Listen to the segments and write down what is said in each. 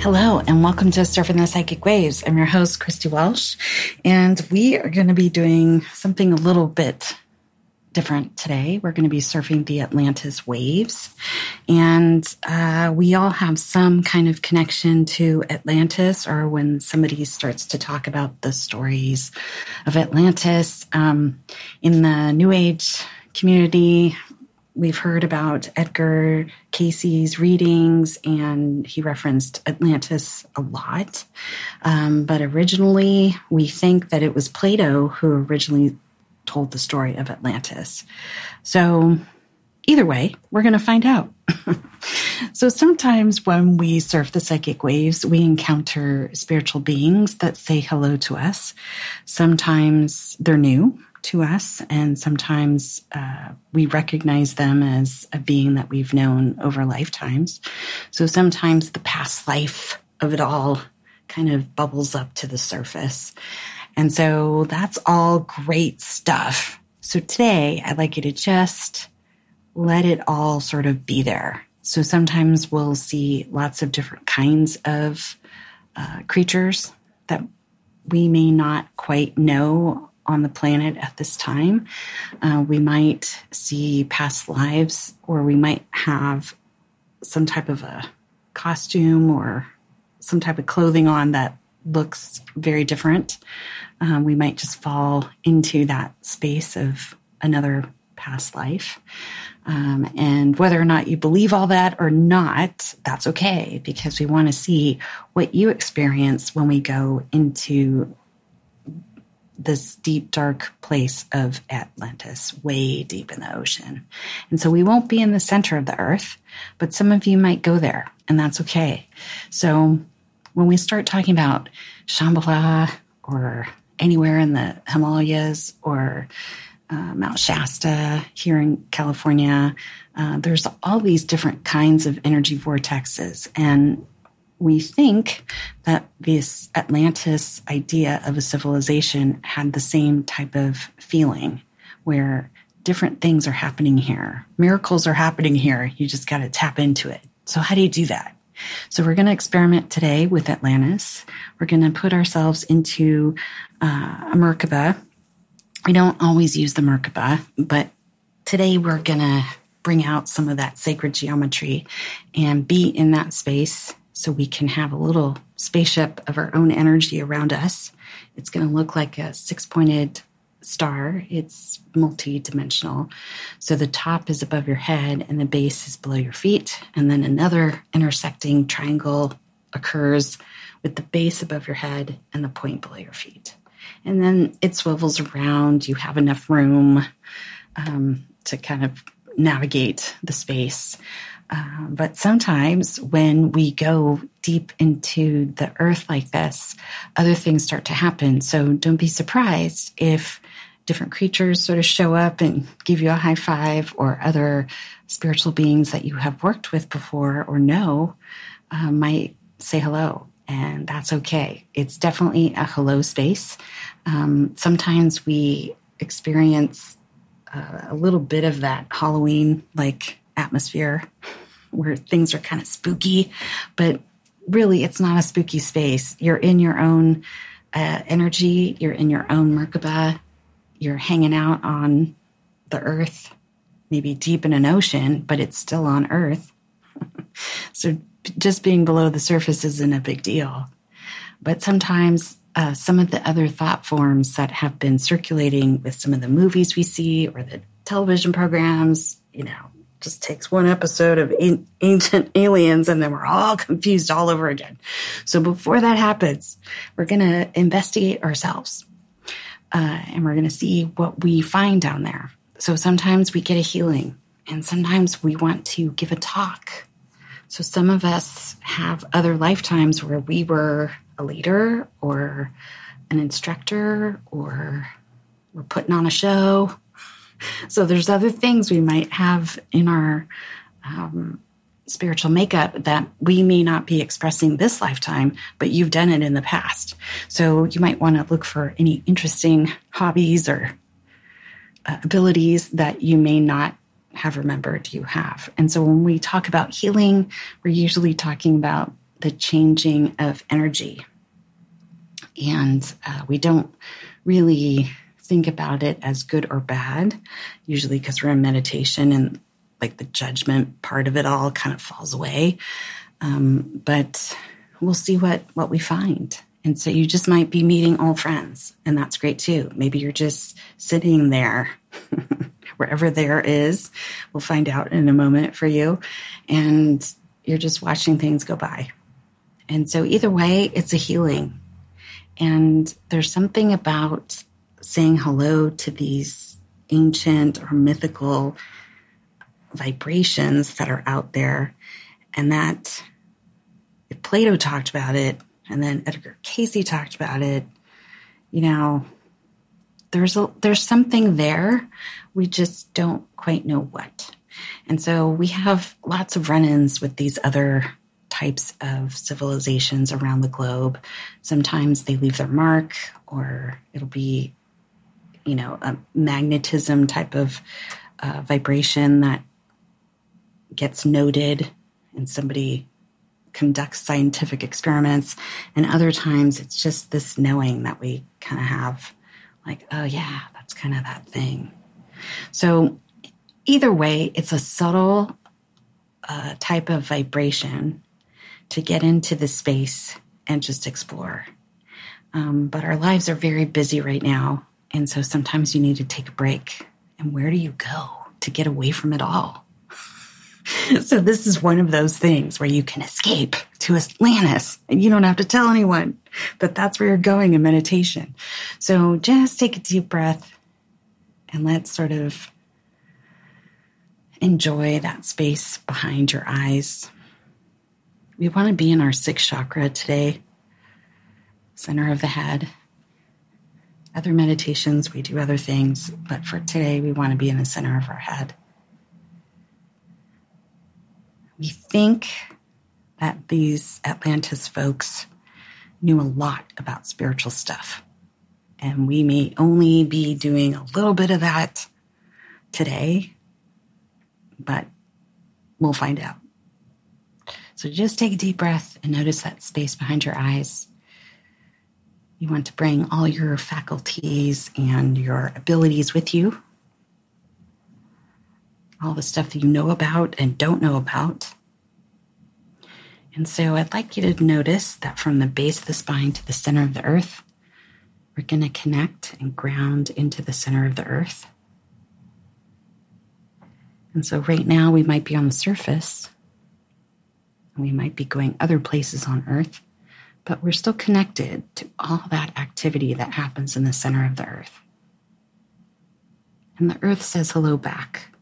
Hello, and welcome to Surfing the Psychic Waves. I'm your host, Christy Welsh, and we are going to be doing something a little bit different today. We're going to be surfing the Atlantis waves, and uh, we all have some kind of connection to Atlantis, or when somebody starts to talk about the stories of Atlantis um, in the New Age community, we've heard about Edgar Cayce's readings, and he referenced Atlantis a lot. Um, but originally, we think that it was Plato who originally told the story of Atlantis. So, either way, we're going to find out. so, sometimes when we surf the psychic waves, we encounter spiritual beings that say hello to us. Sometimes they're new to us, and sometimes uh, we recognize them as a being that we've known over lifetimes. So sometimes the past life of it all kind of bubbles up to the surface. And so that's all great stuff. So today I'd like you to just let it all sort of be there. So sometimes we'll see lots of different kinds of uh, creatures that we may not quite know on the planet at this time. Uh, we might see past lives, or we might have some type of a costume or some type of clothing on that looks very different. Um, we might just fall into that space of another past life. Um, and whether or not you believe all that or not, that's okay because we want to see what you experience when we go into this deep, dark place of Atlantis, way deep in the ocean. And so we won't be in the center of the earth, but some of you might go there, and that's okay. So when we start talking about Shambhala or anywhere in the Himalayas or uh, Mount Shasta here in California, uh, there's all these different kinds of energy vortexes. And we think that this Atlantis idea of a civilization had the same type of feeling where different things are happening here. Miracles are happening here. You just got to tap into it. So, how do you do that? So, we're going to experiment today with Atlantis. We're going to put ourselves into uh, a Merkaba. We don't always use the Merkaba, but today we're going to bring out some of that sacred geometry and be in that space so we can have a little spaceship of our own energy around us. It's going to look like a six pointed star. It's multi-dimensional. So the top is above your head and the base is below your feet. And then another intersecting triangle occurs with the base above your head and the point below your feet. And then it swivels around. You have enough room um, to kind of navigate the space. Uh, but sometimes when we go deep into the earth like this, other things start to happen. So don't be surprised if different creatures sort of show up and give you a high five, or other spiritual beings that you have worked with before or know uh, might say hello. And that's okay. It's definitely a hello space. Um, sometimes we experience uh, a little bit of that Halloween like atmosphere where things are kind of spooky, but really it's not a spooky space. You're in your own uh, energy, you're in your own Merkaba, you're hanging out on the earth, maybe deep in an ocean, but it's still on earth. so just being below the surface isn't a big deal. But sometimes uh, some of the other thought forms that have been circulating with some of the movies we see or the television programs, you know, just takes one episode of ancient aliens and then we're all confused all over again. So before that happens, we're going to investigate ourselves uh, and we're going to see what we find down there. So sometimes we get a healing and sometimes we want to give a talk. So some of us have other lifetimes where we were a leader or an instructor or we're putting on a show. So there's other things we might have in our um, spiritual makeup that we may not be expressing this lifetime, but you've done it in the past. So you might want to look for any interesting hobbies or uh, abilities that you may not have remembered you have. And so when we talk about healing, we're usually talking about the changing of energy. And uh, we don't really think about it as good or bad, usually because we're in meditation and like the judgment part of it all kind of falls away. Um, but we'll see what what we find. And so you just might be meeting old friends, and that's great too. Maybe you're just sitting there, wherever there is. We'll find out in a moment for you. And you're just watching things go by. And so either way, it's a healing. And there's something about saying hello to these ancient or mythical vibrations that are out there. And that if Plato talked about it and then Edgar Cayce talked about it, you know, there's a, there's something there. We just don't quite know what. And so we have lots of run-ins with these other types of civilizations around the globe. Sometimes they leave their mark or it'll be you know a magnetism type of uh, vibration that gets noted and somebody conducts scientific experiments. And other times it's just this knowing that we kind of have like, oh, yeah, that's kind of that thing. So, either way, it's a subtle uh, type of vibration to get into the space and just explore. Um, but our lives are very busy right now. And so sometimes you need to take a break. And where do you go to get away from it all? so this is one of those things where you can escape to Atlantis and you don't have to tell anyone, but that's where you're going in meditation. So just take a deep breath and let's sort of enjoy that space behind your eyes. We want to be in our sixth chakra today, center of the head. Other meditations, we do other things, but for today, we want to be in the center of our head. We think that these Atlantis folks knew a lot about spiritual stuff. And we may only be doing a little bit of that today, but we'll find out. So just take a deep breath and notice that space behind your eyes. You want to bring all your faculties and your abilities with you all the stuff that you know about and don't know about. And so I'd like you to notice that from the base of the spine to the center of the earth, we're going to connect and ground into the center of the earth. And so right now we might be on the surface and we might be going other places on earth, but we're still connected to all that activity that happens in the center of the earth. And the earth says hello back.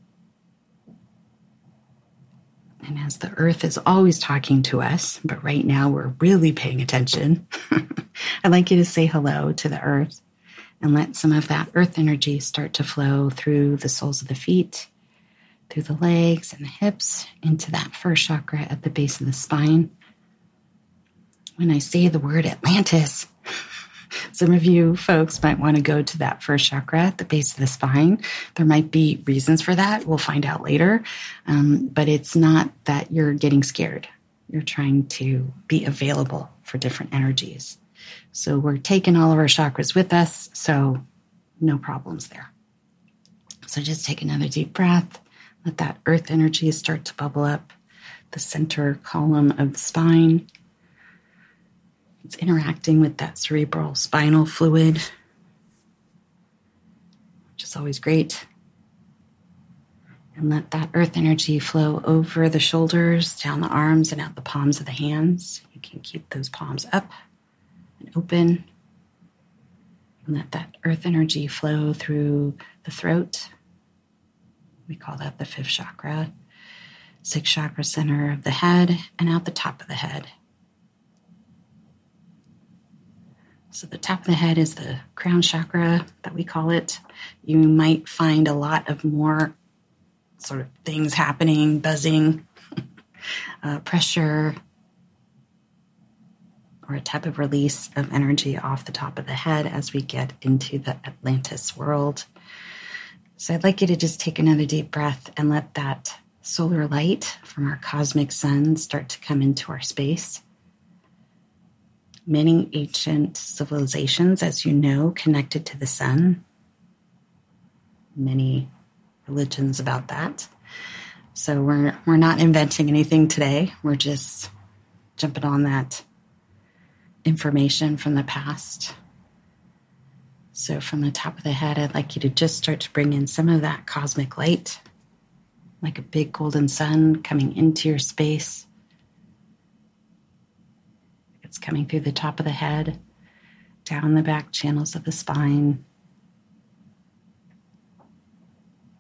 And as the earth is always talking to us, but right now we're really paying attention, I'd like you to say hello to the earth and let some of that earth energy start to flow through the soles of the feet, through the legs and the hips, into that first chakra at the base of the spine. When I say the word Atlantis, some of you folks might want to go to that first chakra at the base of the spine. There might be reasons for that. We'll find out later. Um, but it's not that you're getting scared. You're trying to be available for different energies. So we're taking all of our chakras with us. So no problems there. So just take another deep breath. Let that earth energy start to bubble up the center column of the spine. It's interacting with that cerebral spinal fluid, which is always great. And let that earth energy flow over the shoulders, down the arms, and out the palms of the hands. You can keep those palms up and open. And let that earth energy flow through the throat. We call that the fifth chakra, sixth chakra center of the head, and out the top of the head. So, the top of the head is the crown chakra that we call it. You might find a lot of more sort of things happening, buzzing, uh, pressure, or a type of release of energy off the top of the head as we get into the Atlantis world. So I'd like you to just take another deep breath and let that solar light from our cosmic sun start to come into our space. Many ancient civilizations, as you know, connected to the sun. Many religions about that. So we're we're not inventing anything today. We're just jumping on that information from the past. So, from the top of the head, I'd like you to just start to bring in some of that cosmic light, like a big golden sun coming into your space. It's coming through the top of the head, down the back channels of the spine.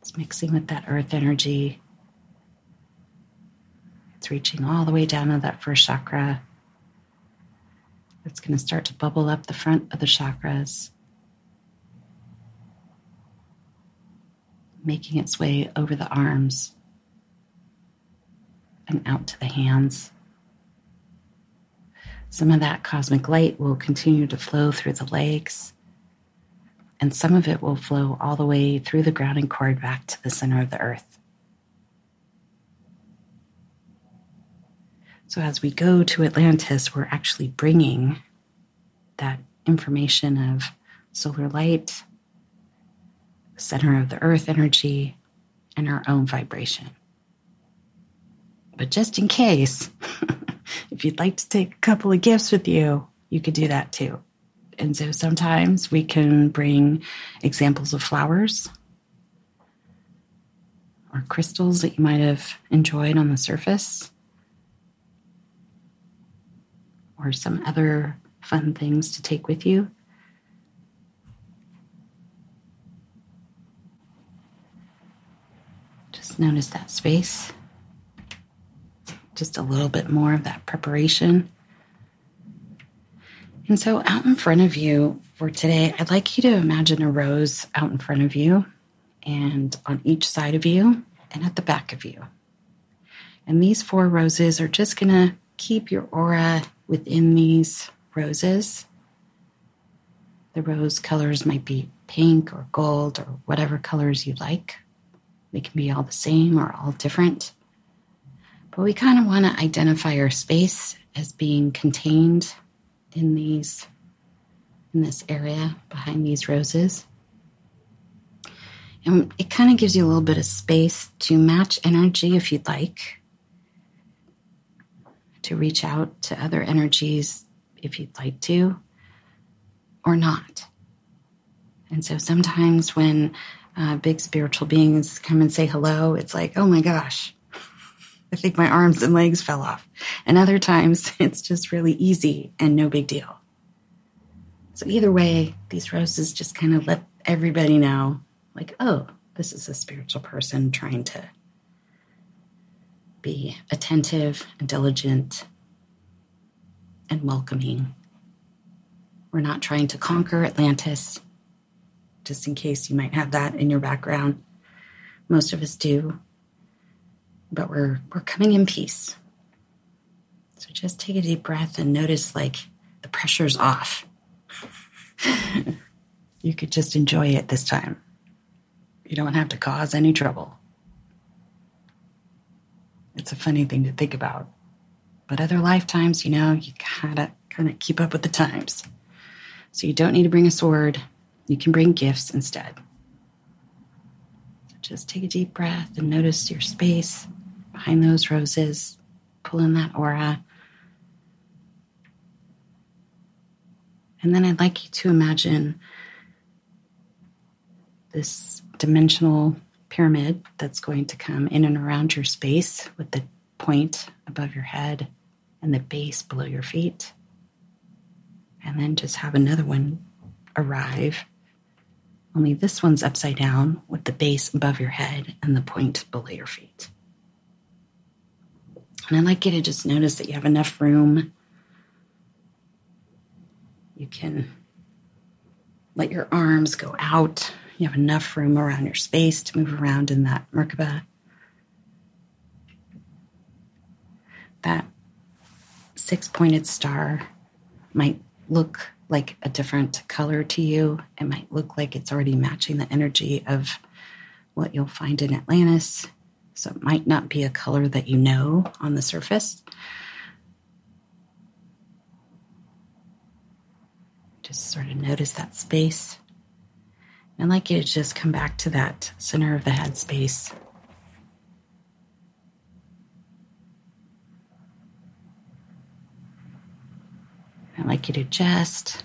It's mixing with that earth energy. It's reaching all the way down to that first chakra it's going to start to bubble up the front of the chakras, making its way over the arms and out to the hands. Some of that cosmic light will continue to flow through the legs, and some of it will flow all the way through the grounding cord back to the center of the earth. So as we go to Atlantis, we're actually bringing that information of solar light, center of the earth energy, and our own vibration. But just in case, if you'd like to take a couple of gifts with you, you could do that too. And so sometimes we can bring examples of flowers or crystals that you might have enjoyed on the surface or some other fun things to take with you. Just notice that space. Just a little bit more of that preparation. And so, out in front of you for today, I'd like you to imagine a rose out in front of you and on each side of you and at the back of you. And these four roses are just going to keep your aura within these roses. The rose colors might be pink or gold or whatever colors you like. They can be all the same or all different. But we kind of want to identify our space as being contained in these in this area behind these roses. And it kind of gives you a little bit of space to match energy if you'd like to reach out to other energies if you'd like to or not. And so sometimes when uh, big spiritual beings come and say hello, it's like, oh my gosh, I think my arms and legs fell off. And other times it's just really easy and no big deal. So either way, these roses just kind of let everybody know, like, oh, this is a spiritual person trying to be attentive and diligent and welcoming. We're not trying to conquer Atlantis, just in case you might have that in your background. Most of us do. But we're we're coming in peace. So just take a deep breath and notice like the pressure's off. you could just enjoy it this time. You don't have to cause any trouble. It's a funny thing to think about. But other lifetimes, you know, you gotta kind of keep up with the times. So you don't need to bring a sword. You can bring gifts instead. Just take a deep breath and notice your space behind those roses. Pull in that aura. And then I'd like you to imagine this dimensional pyramid that's going to come in and around your space with the point above your head and the base below your feet. And then just have another one arrive. Only this one's upside down with the base above your head and the point below your feet. And I'd like you to just notice that you have enough room. You can Let your arms go out. You have enough room around your space to move around in that Merkaba. That six pointed star might look like a different color to you. It might look like it's already matching the energy of what you'll find in Atlantis. So it might not be a color that you know on the surface. Just sort of notice that space. I'd like you to just come back to that center of the head space. I'd like you to just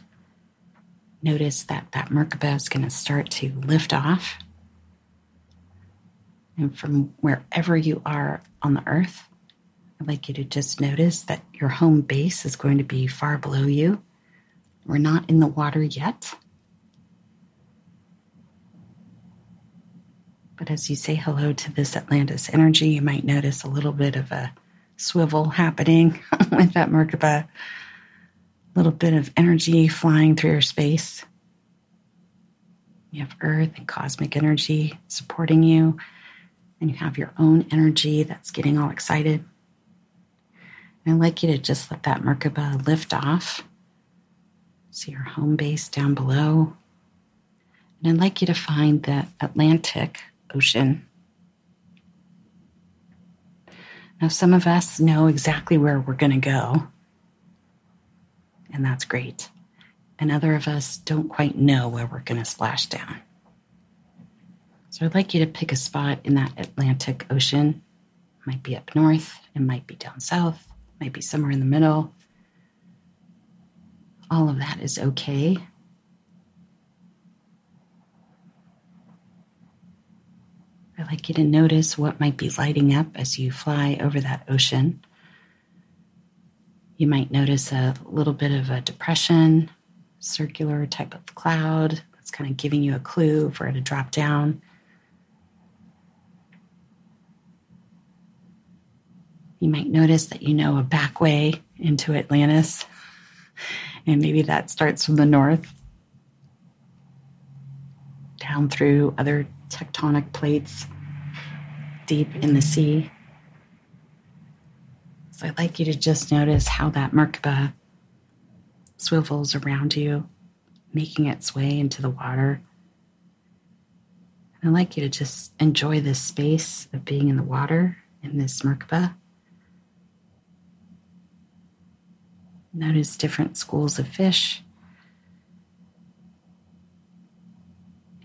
notice that that Merkaba is going to start to lift off. And from wherever you are on the earth, I'd like you to just notice that your home base is going to be far below you. We're not in the water yet. But as you say hello to this Atlantis energy, you might notice a little bit of a swivel happening with that Merkaba a little bit of energy flying through your space. You have earth and cosmic energy supporting you, and you have your own energy that's getting all excited. And I'd like you to just let that Merkaba lift off. See your home base down below. And I'd like you to find the Atlantic Ocean. Now, some of us know exactly where we're going to go and that's great. And other of us don't quite know where we're going to splash down. So I'd like you to pick a spot in that Atlantic Ocean. It might be up north, it might be down south, it might be somewhere in the middle. All of that is okay. I'd like you to notice what might be lighting up as you fly over that ocean. You might notice a little bit of a depression, circular type of cloud that's kind of giving you a clue for it to drop down. You might notice that you know a back way into Atlantis, and maybe that starts from the north down through other tectonic plates deep in the sea. So I'd like you to just notice how that Merkaba swivels around you, making its way into the water. And I'd like you to just enjoy this space of being in the water in this Merkaba. Notice different schools of fish.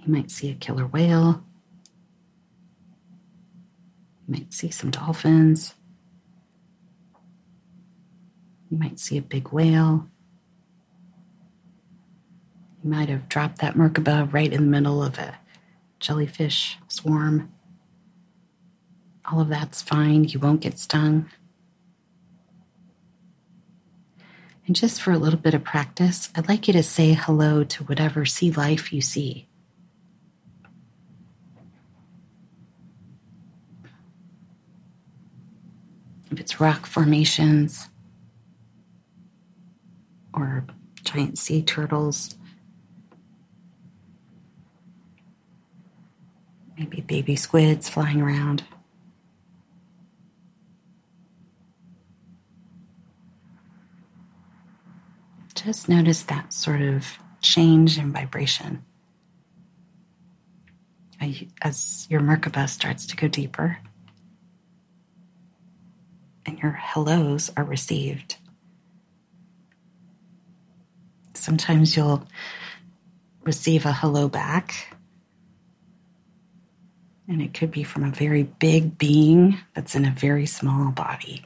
You might see a killer whale. You might see some dolphins. You might see a big whale. You might have dropped that Merkaba right in the middle of a jellyfish swarm. All of that's fine. You won't get stung. And just for a little bit of practice, I'd like you to say hello to whatever sea life you see. If it's rock formations, or giant sea turtles. Maybe baby squids flying around. Just notice that sort of change in vibration as your Merkaba starts to go deeper and your hellos are received. Sometimes you'll receive a hello back. And it could be from a very big being that's in a very small body.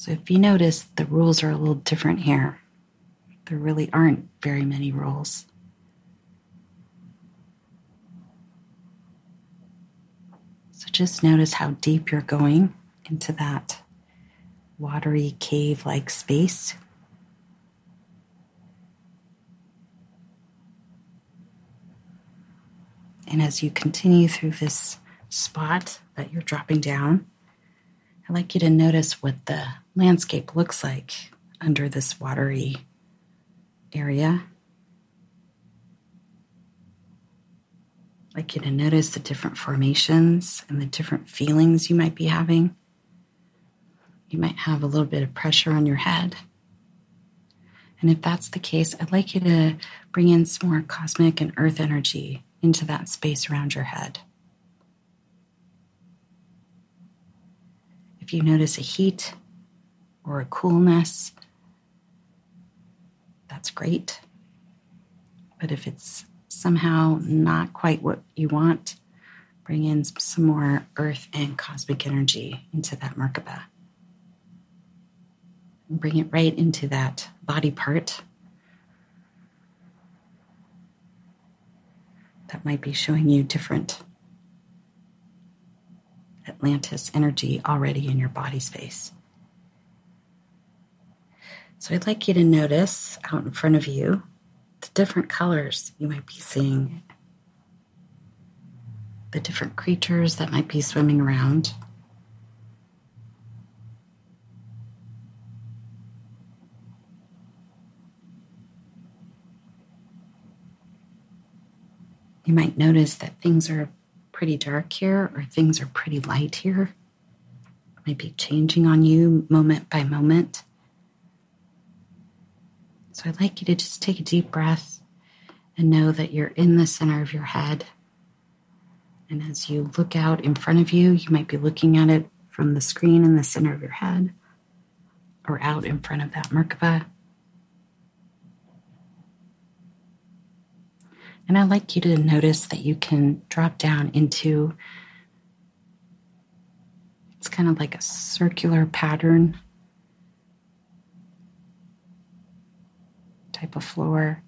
So if you notice, the rules are a little different here. There really aren't very many rules. So just notice how deep you're going into that watery cave like space. And as you continue through this spot that you're dropping down, I'd like you to notice what the landscape looks like under this watery area. Like you to notice the different formations and the different feelings you might be having. You might have a little bit of pressure on your head. And if that's the case, I'd like you to bring in some more cosmic and earth energy into that space around your head. If you notice a heat or a coolness, that's great. But if it's somehow not quite what you want, bring in some more earth and cosmic energy into that Merkaba. Bring it right into that body part that might be showing you different Atlantis energy already in your body space. So I'd like you to notice out in front of you the different colors you might be seeing, the different creatures that might be swimming around. You might notice that things are pretty dark here or things are pretty light here. It might be changing on you moment by moment. So I'd like you to just take a deep breath and know that you're in the center of your head. And as you look out in front of you, you might be looking at it from the screen in the center of your head or out in front of that Merkaba. And I'd like you to notice that you can drop down into it's kind of like a circular pattern type of floor.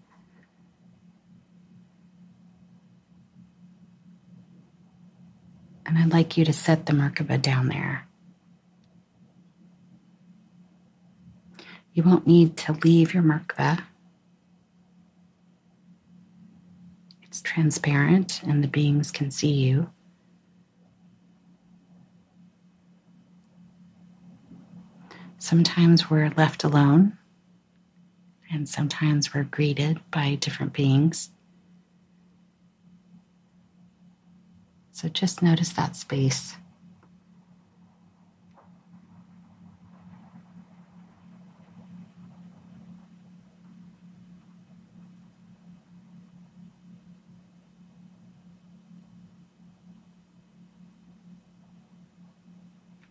And I'd like you to set the Merkaba down there. You won't need to leave your Merkaba. It's transparent and the beings can see you. Sometimes we're left alone and sometimes we're greeted by different beings. So just notice that space.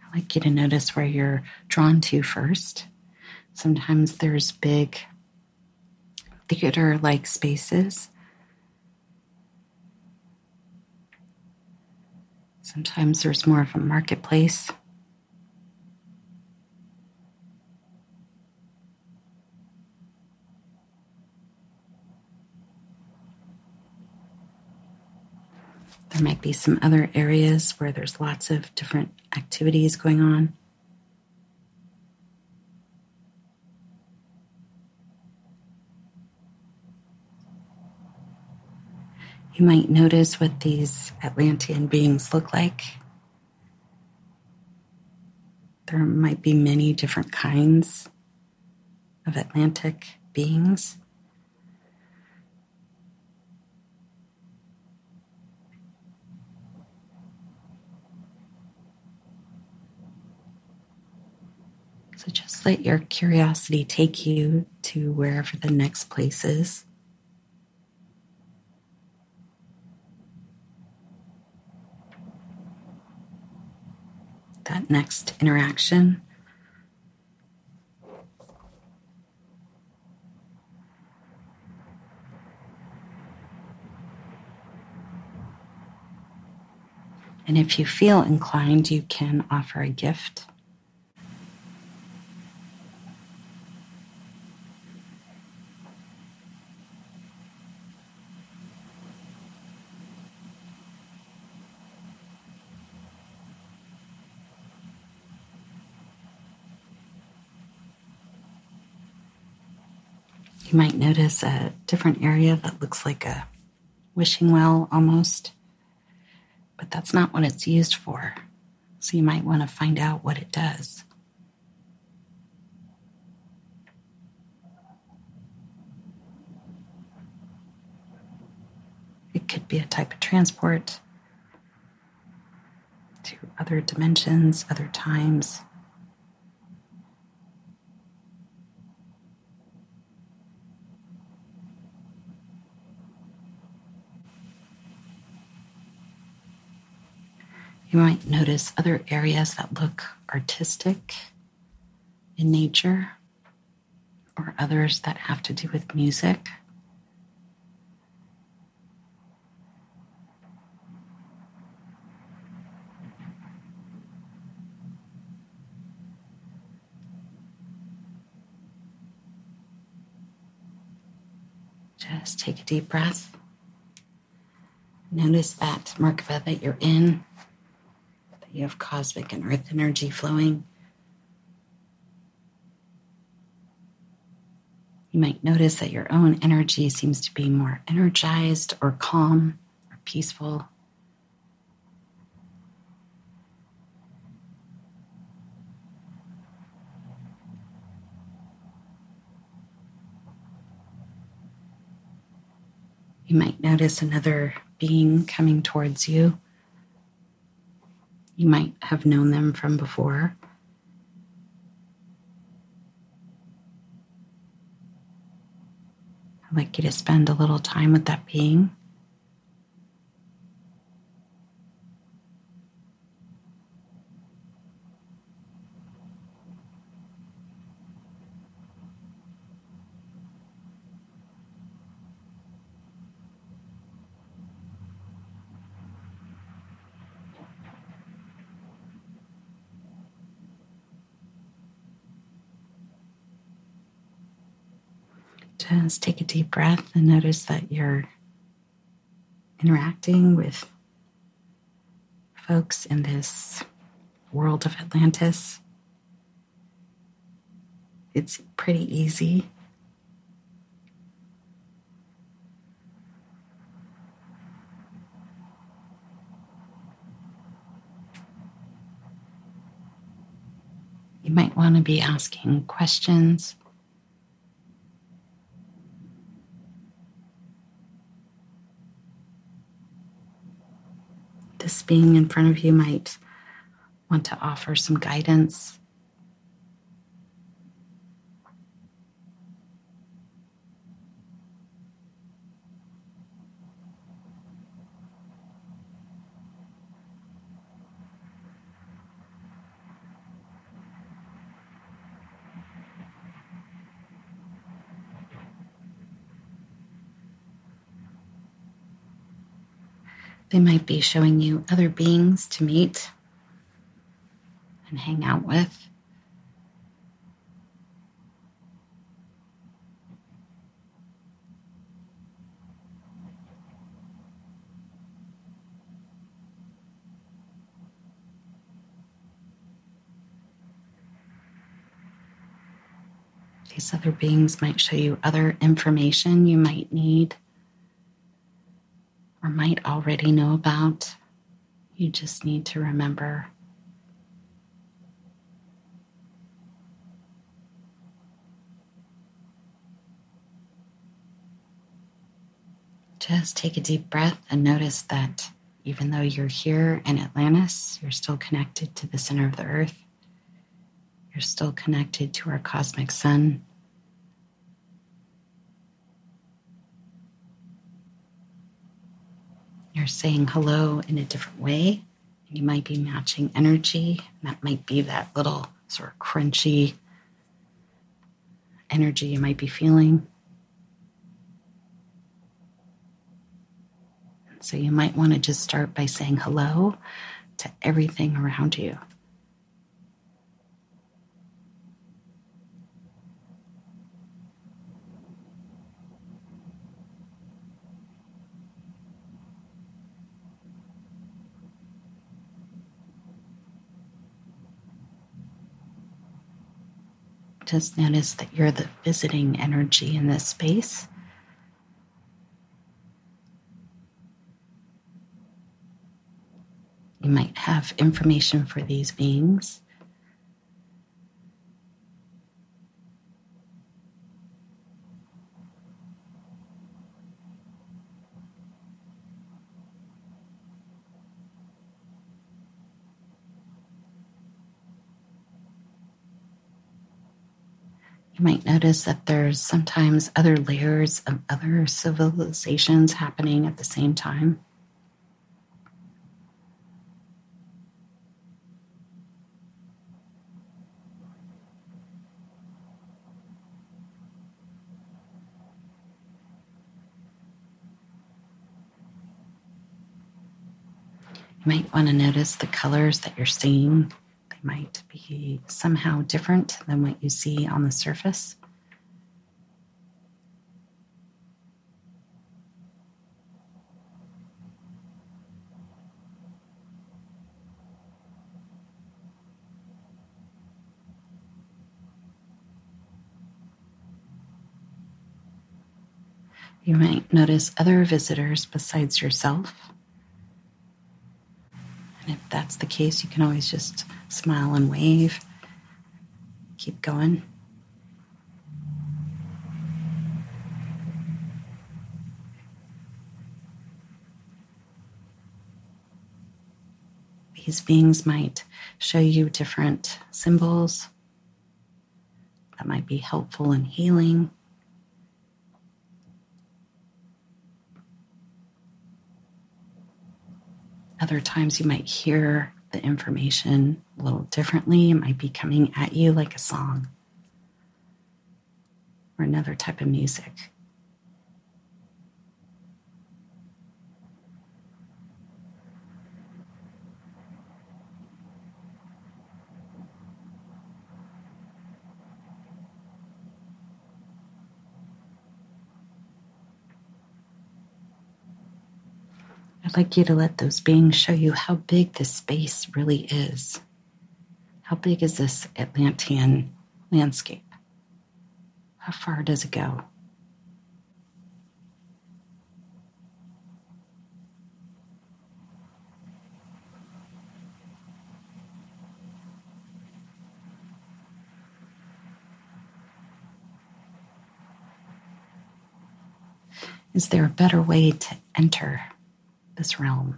I like you to notice where you're drawn to first. Sometimes there's big theater like spaces. Sometimes there's more of a marketplace. There might be some other areas where there's lots of different activities going on. You might notice what these Atlantean beings look like. There might be many different kinds of Atlantic beings. So just let your curiosity take you to wherever the next place is. That next interaction. And if you feel inclined, you can offer a gift. You might notice a different area that looks like a wishing well almost, but that's not what it's used for. So you might want to find out what it does. It could be a type of transport to other dimensions, other times. You might notice other areas that look artistic in nature or others that have to do with music. Just take a deep breath. Notice that Merkaba that you're in you have cosmic and earth energy flowing. You might notice that your own energy seems to be more energized or calm or peaceful. You might notice another being coming towards you. You might have known them from before. I'd like you to spend a little time with that being. Just take a deep breath and notice that you're interacting with folks in this world of Atlantis. It's pretty easy. You might want to be asking questions this being in front of you might want to offer some guidance. They might be showing you other beings to meet and hang out with. These other beings might show you other information you might need might already know about. You just need to remember. Just take a deep breath and notice that even though you're here in Atlantis, you're still connected to the center of the earth. You're still connected to our cosmic sun. You're saying hello in a different way. And you might be matching energy. That might be that little sort of crunchy energy you might be feeling. So you might want to just start by saying hello to everything around you. Just notice that you're the visiting energy in this space. You might have information for these beings. You might notice that there's sometimes other layers of other civilizations happening at the same time. You might want to notice the colors that you're seeing. Might be somehow different than what you see on the surface. You might notice other visitors besides yourself. That's the case, you can always just smile and wave. Keep going. These beings might show you different symbols that might be helpful in healing. Other times you might hear the information a little differently. It might be coming at you like a song or another type of music. I'd like you to let those beings show you how big this space really is. How big is this Atlantean landscape? How far does it go? Is there a better way to enter this realm.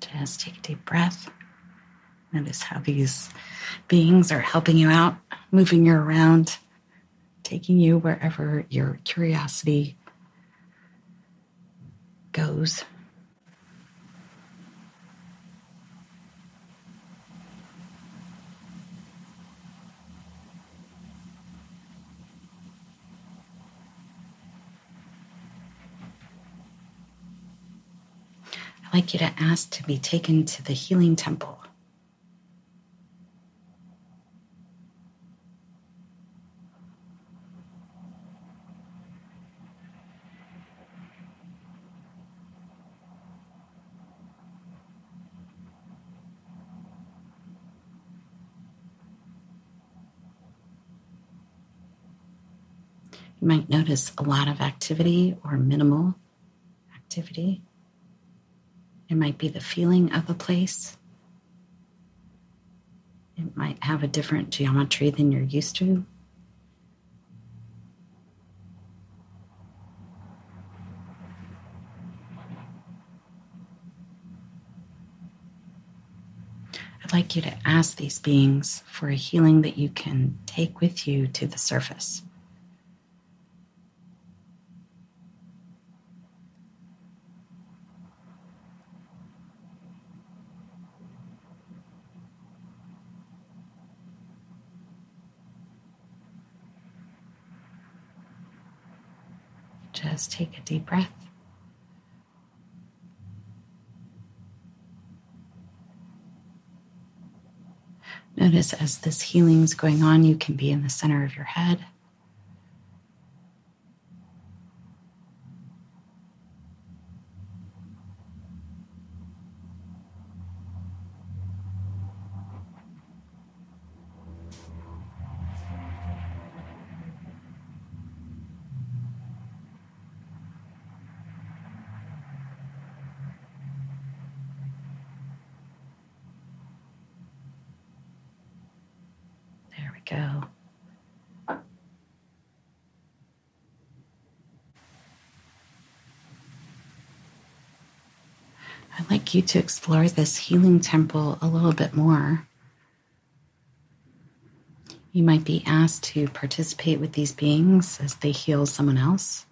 Just take a deep breath. Notice how these beings are helping you out, moving you around taking you wherever your curiosity goes. I'd like you to ask to be taken to the healing temple. You might notice a lot of activity or minimal activity. It might be the feeling of the place. It might have a different geometry than you're used to. I'd like you to ask these beings for a healing that you can take with you to the surface. Just take a deep breath. Notice as this healing is going on, you can be in the center of your head. Go. I'd like you to explore this healing temple a little bit more. You might be asked to participate with these beings as they heal someone else.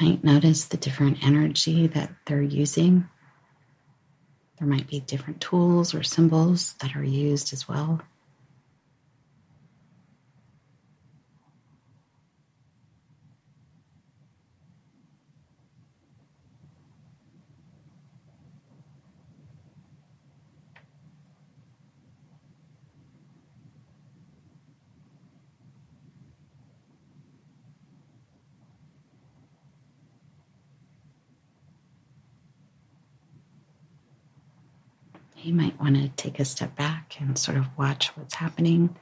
Might notice the different energy that they're using. There might be different tools or symbols that are used as well. you might want to take a step back and sort of watch what's happening.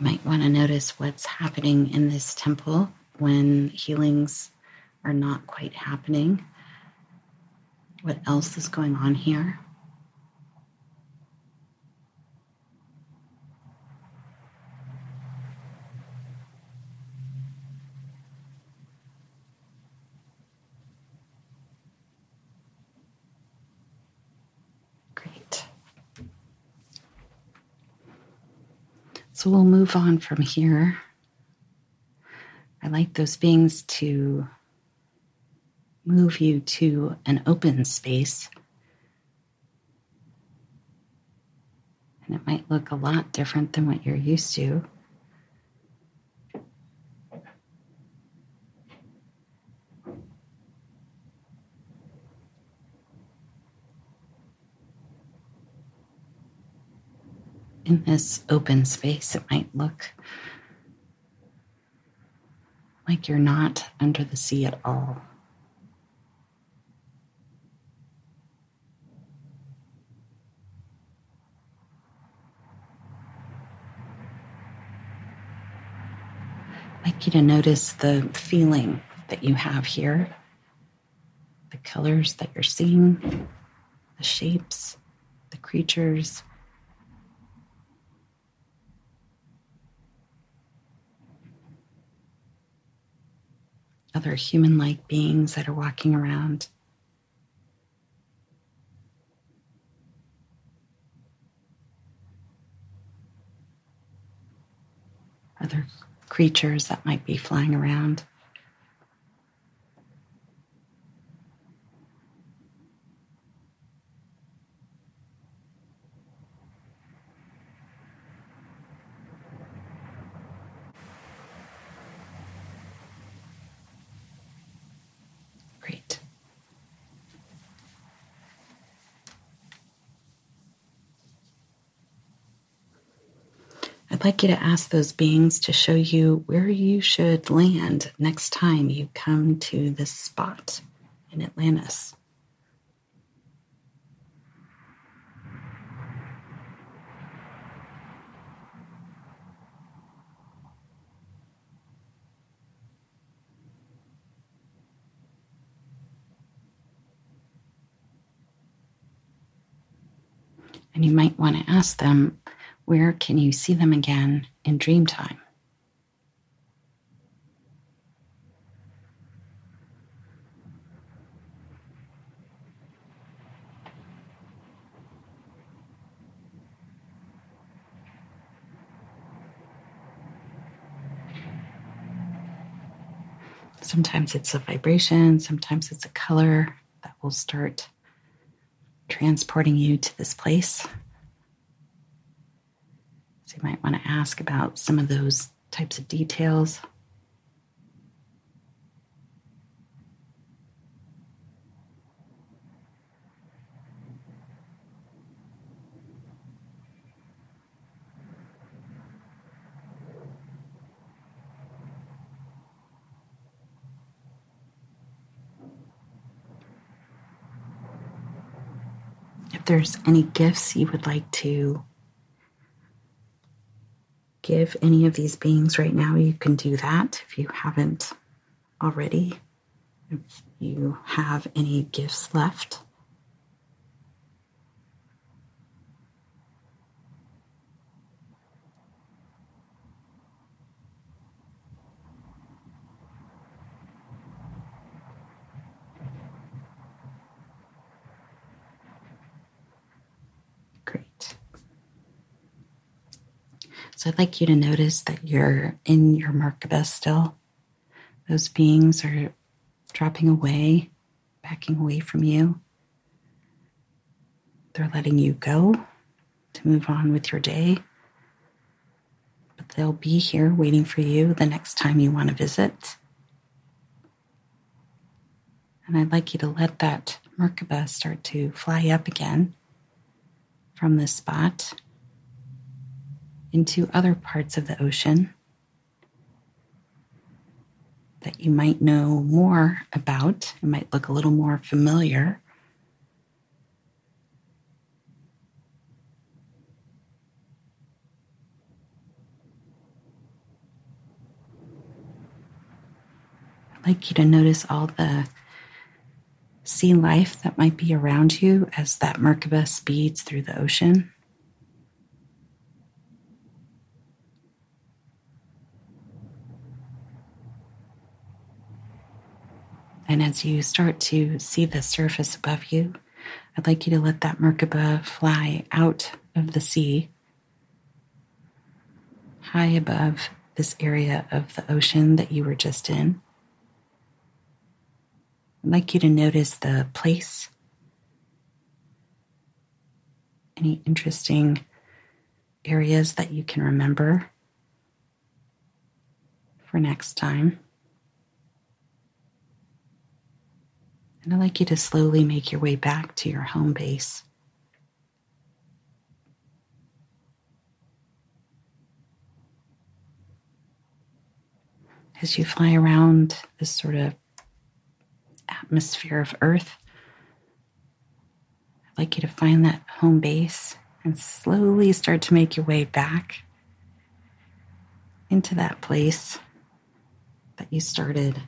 Might want to notice what's happening in this temple when healings are not quite happening what else is going on here. Great. So we'll move on from here. I like those beings to move you to an open space. And it might look a lot different than what you're used to. In this open space, it might look like you're not under the sea at all. Like you to notice the feeling that you have here, the colors that you're seeing, the shapes, the creatures. Other human like beings that are walking around. Other creatures that might be flying around. I'd like you to ask those beings to show you where you should land next time you come to this spot in Atlantis. And you might want to ask them where can you see them again in dream time? Sometimes it's a vibration, sometimes it's a color that will start transporting you to this place. So you might want to ask about some of those types of details. If there's any gifts you would like to give any of these beings right now, you can do that if you haven't already. If you have any gifts left. So I'd like you to notice that you're in your Merkaba still. Those beings are dropping away, backing away from you. They're letting you go to move on with your day. But they'll be here waiting for you the next time you want to visit. And I'd like you to let that Merkaba start to fly up again from this spot into other parts of the ocean that you might know more about. It might look a little more familiar. I'd like you to notice all the sea life that might be around you as that Merkaba speeds through the ocean. And as you start to see the surface above you, I'd like you to let that Merkaba fly out of the sea, high above this area of the ocean that you were just in. I'd like you to notice the place, any interesting areas that you can remember for next time. And I'd like you to slowly make your way back to your home base. As you fly around this sort of atmosphere of Earth, I'd like you to find that home base and slowly start to make your way back into that place that you started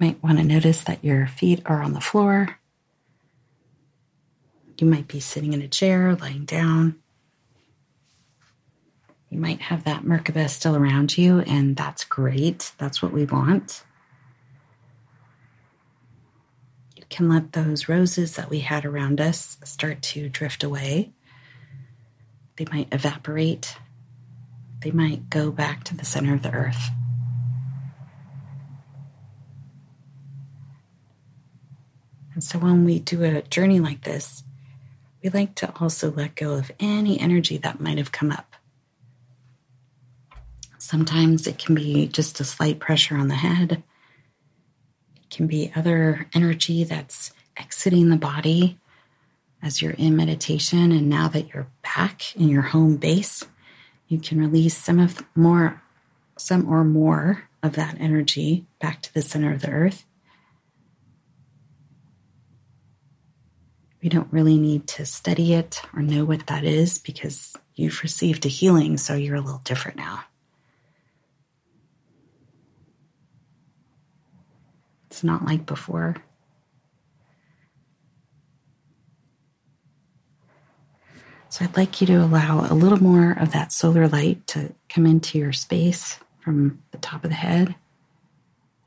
might want to notice that your feet are on the floor. You might be sitting in a chair, lying down. You might have that Merkaba still around you, and that's great. That's what we want. You can let those roses that we had around us start to drift away. They might evaporate, they might go back to the center of the earth. And so when we do a journey like this, we like to also let go of any energy that might have come up. Sometimes it can be just a slight pressure on the head. It can be other energy that's exiting the body as you're in meditation. And now that you're back in your home base, you can release some of more, some or more of that energy back to the center of the earth. We don't really need to study it or know what that is because you've received a healing, so you're a little different now. It's not like before. So I'd like you to allow a little more of that solar light to come into your space from the top of the head.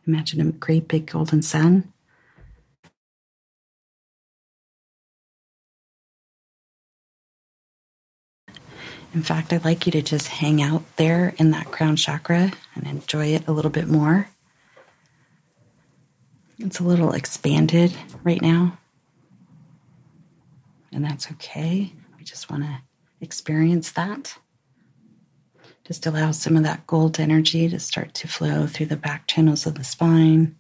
Imagine a great big golden sun. In fact, I'd like you to just hang out there in that crown chakra and enjoy it a little bit more. It's a little expanded right now, and that's okay. We just want to experience that. Just allow some of that gold energy to start to flow through the back channels of the spine,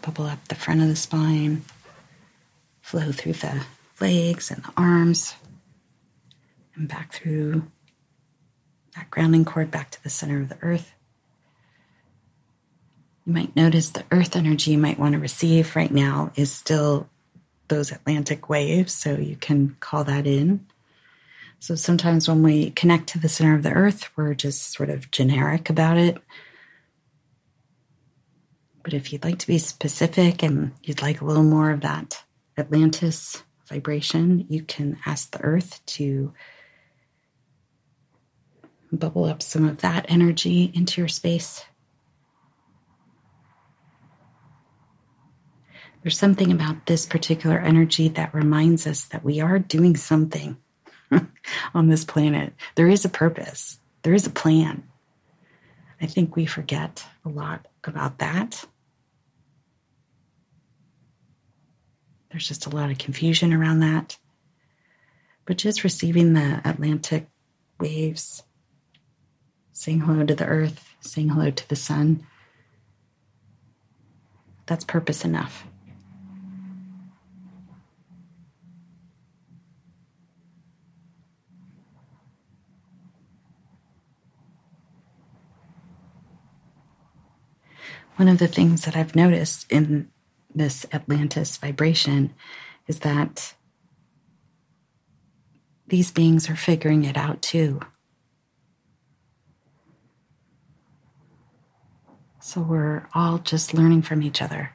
bubble up the front of the spine, flow through the legs and the arms, and back through that grounding cord back to the center of the earth. You might notice the earth energy you might want to receive right now is still those Atlantis waves, so you can call that in. So sometimes when we connect to the center of the earth, we're just sort of generic about it. But if you'd like to be specific and you'd like a little more of that Atlantis vibration, you can ask the earth to bubble up some of that energy into your space. There's something about this particular energy that reminds us that we are doing something on this planet. There is a purpose, there is a plan. I think we forget a lot about that. There's just a lot of confusion around that. But just receiving the Atlantis waves, saying hello to the earth, saying hello to the sun, that's purpose enough. One of the things that I've noticed in this Atlantis vibration is that these beings are figuring it out too. So we're all just learning from each other.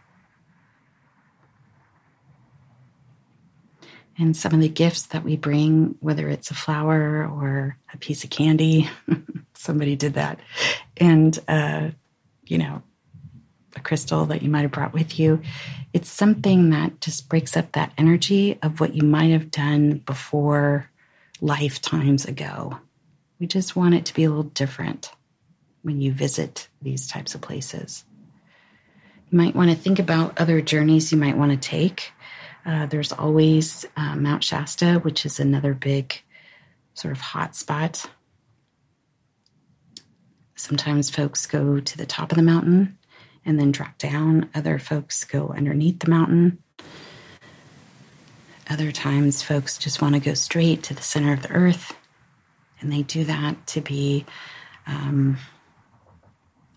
And some of the gifts that we bring, whether it's a flower or a piece of candy, somebody did that. And, uh, you know, a crystal that you might have brought with you. It's something that just breaks up that energy of what you might have done before lifetimes ago. We just want it to be a little different when you visit these types of places. You might want to think about other journeys you might want to take. Uh, there's always uh, Mount Shasta, which is another big sort of hot spot. Sometimes folks go to the top of the mountain and then drop down. Other folks go underneath the mountain. Other times, folks just want to go straight to the center of the earth, and they do that to be um,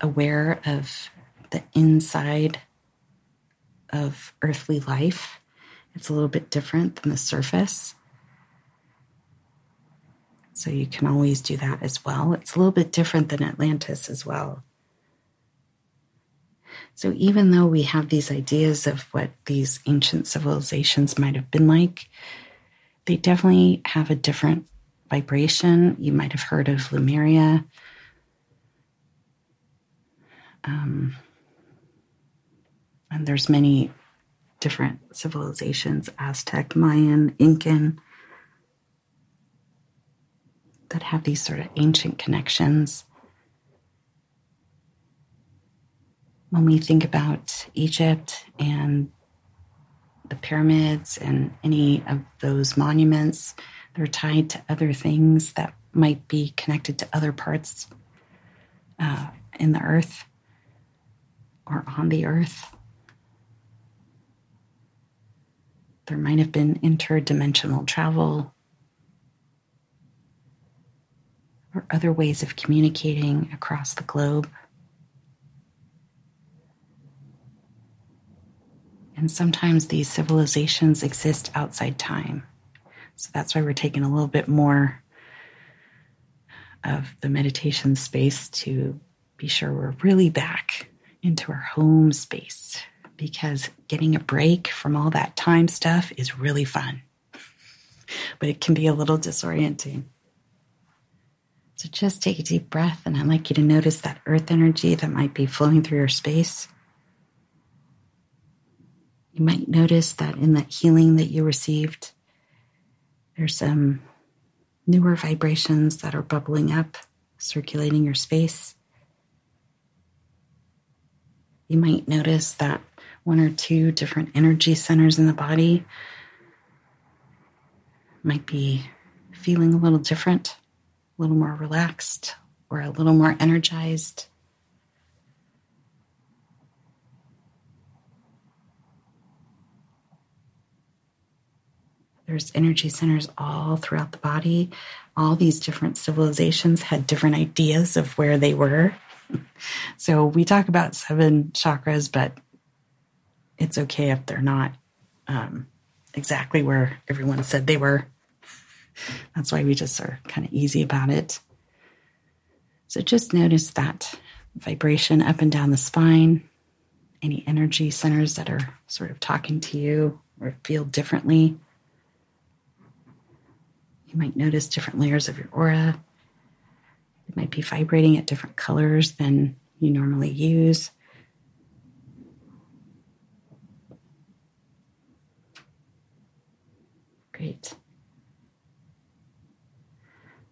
aware of the inside of earthly life. It's a little bit different than the surface. So you can always do that as well. It's a little bit different than Atlantis as well. So even though we have these ideas of what these ancient civilizations might have been like, they definitely have a different vibration. You might have heard of Lemuria. Um, and there's many different civilizations aztec mayan incan that have these sort of ancient connections. When we think about Egypt and the pyramids and any of those monuments, they're tied to other things that might be connected to other parts uh, in the earth or on the earth. There might have been interdimensional travel or other ways of communicating across the globe. And sometimes these civilizations exist outside time. So that's why we're taking a little bit more of the meditation space to be sure we're really back into our home space because getting a break from all that time stuff is really fun, but it can be a little disorienting. So just take a deep breath, and I'd like you to notice that earth energy that might be flowing through your space. You might notice that in that healing that you received, there's some newer vibrations that are bubbling up, circulating your space. You might notice that one or two different energy centers in the body might be feeling a little different, a little more relaxed, or a little more energized. There's energy centers all throughout the body. All these different civilizations had different ideas of where they were. so we talk about seven chakras, but it's okay if they're not um, exactly where everyone said they were. That's why we just are kind of easy about it. So just notice that vibration up and down the spine, any energy centers that are sort of talking to you or feel differently. You might notice different layers of your aura. It might be vibrating at different colors than you normally use. Great.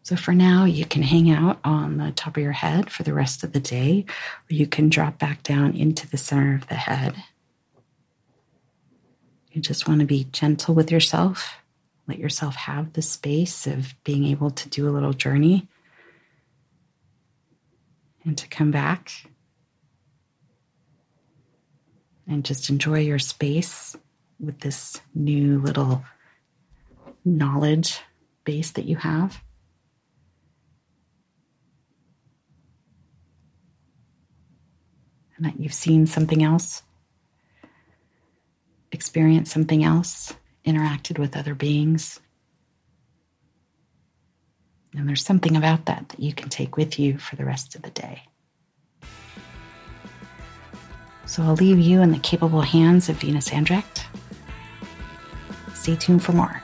So for now, you can hang out on the top of your head for the rest of the day, or you can drop back down into the center of the head. You just want to be gentle with yourself. Let yourself have the space of being able to do a little journey and to come back and just enjoy your space with this new little knowledge base that you have. And that you've seen something else, experienced something else, interacted with other beings. And there's something about that that you can take with you for the rest of the day. So I'll leave you in the capable hands of Venus Andrecht. Stay tuned for more.